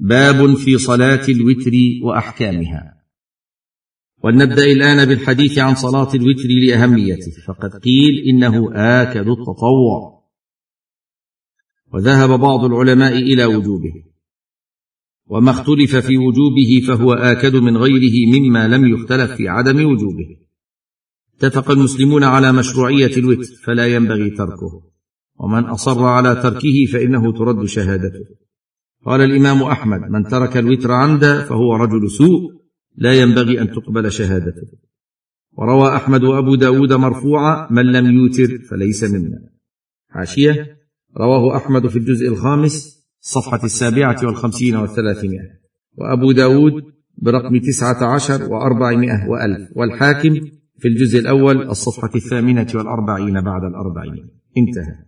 باب في صلاة الوتر وأحكامها. ولنبدأ الآن بالحديث عن صلاة الوتر لأهميته. فقد قيل إنه اكد التطوع وذهب بعض العلماء إلى وجوبه. وما اختلف في وجوبه فهو آكد من غيره مما لم يختلف في عدم وجوبه. اتفق المسلمون على مشروعية الوتر فلا ينبغي تركه. ومن أصر على تركه فإنه ترد شهادته. قال الإمام أحمد من ترك الوتر عمدا فهو رجل سوء لا ينبغي أن تقبل شهادته. وروى أحمد وأبو داود مرفوعا من لم يوتر فليس منا. حاشيه رواه أحمد في الجزء الخامس صفحة السابعة والخمسين والثلاثمائة. وأبو داود برقم تسعة عشر وأربعمائة وألف. والحاكم في الجزء الأول الصفحة الثامنة والأربعين بعد الأربعين. انتهى.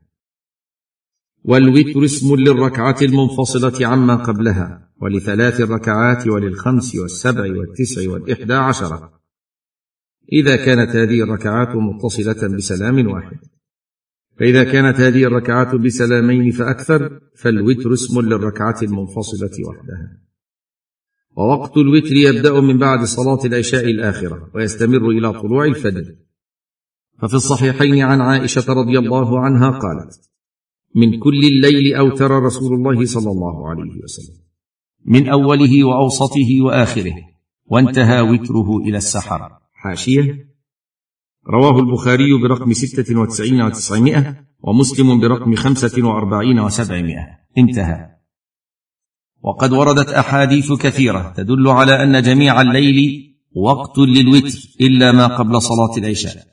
والوتر اسم للركعة المنفصلة عما قبلها ولثلاث الركعات وللخمس والسبع والتسع والإحدى عشرة. إذا كانت هذه الركعات متصلة بسلام واحد. فإذا كانت هذه الركعات بسلامين فأكثر فالوتر اسم للركعة المنفصلة وحدها. ووقت الوتر يبدأ من بعد صلاة العشاء الآخرة ويستمر إلى طلوع الفجر. ففي الصحيحين عن عائشة رضي الله عنها قالت من كل الليل أوتر رسول الله صلى الله عليه وسلم. من أوله وأوسطه وآخره وانتهى وتره إلى السحر حاشية. رواه البخاري برقم ستة وتسعين وتسعمائة ومسلم برقم خمسة وأربعين وسبعمائة. انتهى. وقد وردت أحاديث كثيرة تدل على أن جميع الليل وقت للوتر إلا ما قبل صلاة العشاء.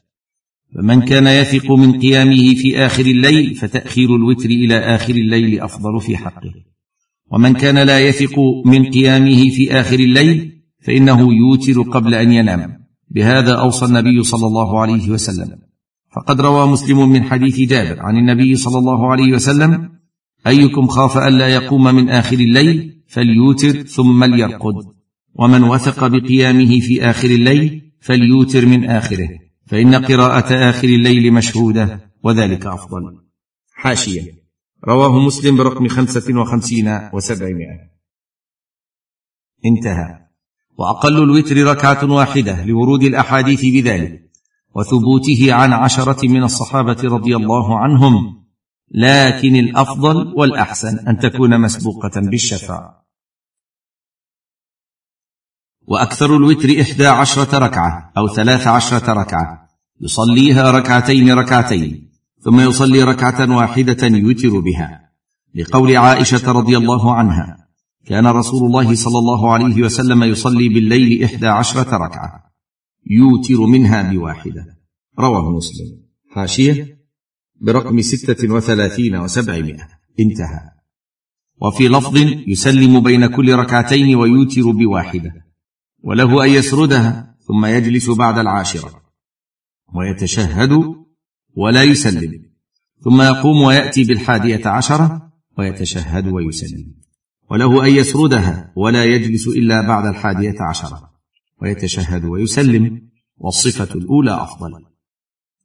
فمن كان يثق من قيامه في آخر الليل فتأخير الوتر إلى آخر الليل أفضل في حقه. ومن كان لا يثق من قيامه في آخر الليل فإنه يوتر قبل أن ينام. بهذا أوصى النبي صلى الله عليه وسلم. فقد روى مسلم من حديث جابر عن النبي صلى الله عليه وسلم أيكم خاف الا يقوم من آخر الليل فليوتر ثم ليرقد. ومن وثق بقيامه في آخر الليل فليوتر من آخره. فإن قراءة آخر الليل مشهودة وذلك أفضل. حاشية. رواه مسلم برقم خمسة وخمسين وسبعمائة. انتهى. وأقل الوتر ركعة واحدة لورود الأحاديث بذلك وثبوته عن عشرة من الصحابة رضي الله عنهم لكن الأفضل والأحسن أن تكون مسبوقة بالشفاعه وأكثر الوتر إحدى عشرة ركعة أو ثلاث عشرة ركعة. يصليها ركعتين ركعتين ثم يصلي ركعة واحدة يوتر بها. لقول عائشة رضي الله عنها كان رسول الله صلى الله عليه وسلم يصلي بالليل إحدى عشرة ركعة. يوتر منها بواحدة. رواه مسلم. حاشية برقم ستة وثلاثين وسبعمائة. انتهى. وفي لفظ يسلم بين كل ركعتين ويوتر بواحدة. وله أن يسردها ثم يجلس بعد العاشرة. ويتشهد ولا يسلم. ثم يقوم ويأتي بالحادية عشرة ويتشهد ويسلم. وله أن يسردها ولا يجلس إلا بعد الحادية عشرة. ويتشهد ويسلم والصفة الأولى أفضل.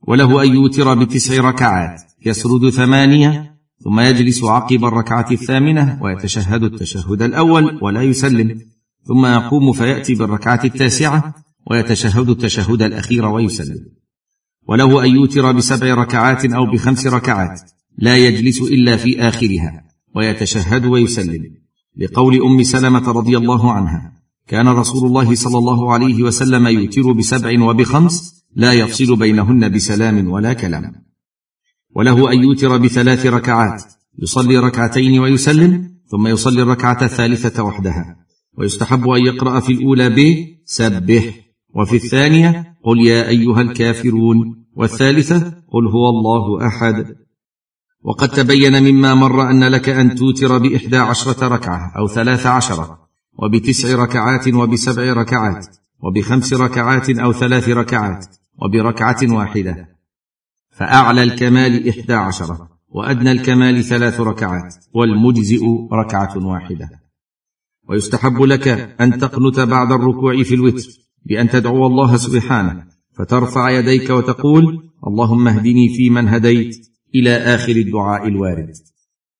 وله أن يوتر بتسع ركعات يسرد ثمانية ثم يجلس عقب الركعة الثامنة ويتشهد التشهد الأول ولا يسلم. ثم يقوم فيأتي بالركعة التاسعة ويتشهد التشهد الأخير ويسلم. وله أن يوتر بسبع ركعات أو بخمس ركعات لا يجلس إلا في آخرها ويتشهد ويسلم. لقول أم سلمة رضي الله عنها كان رسول الله صلى الله عليه وسلم يوتر بسبع وبخمس لا يفصل بينهن بسلام ولا كلام. وله أن يوتر بثلاث ركعات يصلي ركعتين ويسلم ثم يصلي الركعة الثالثة وحدها. ويستحب أن يقرأ في الأولى ب سبح وفي الثانية قل يا أيها الكافرون والثالثة قل هو الله أحد. وقد تبين مما مر أن لك أن توتر بإحدى عشرة ركعة أو ثلاث عشره وبتسع ركعات وبسبع ركعات وبخمس ركعات أو ثلاث ركعات وبركعة واحدة. فأعلى الكمال إحدى عشره وأدنى الكمال ثلاث ركعات والمجزئ ركعة واحدة. ويستحب لك أن تقنت بعد الركوع في الوتر بأن تدعو الله سبحانه فترفع يديك وتقول اللهم اهدني فيمن هديت إلى آخر الدعاء الوارد.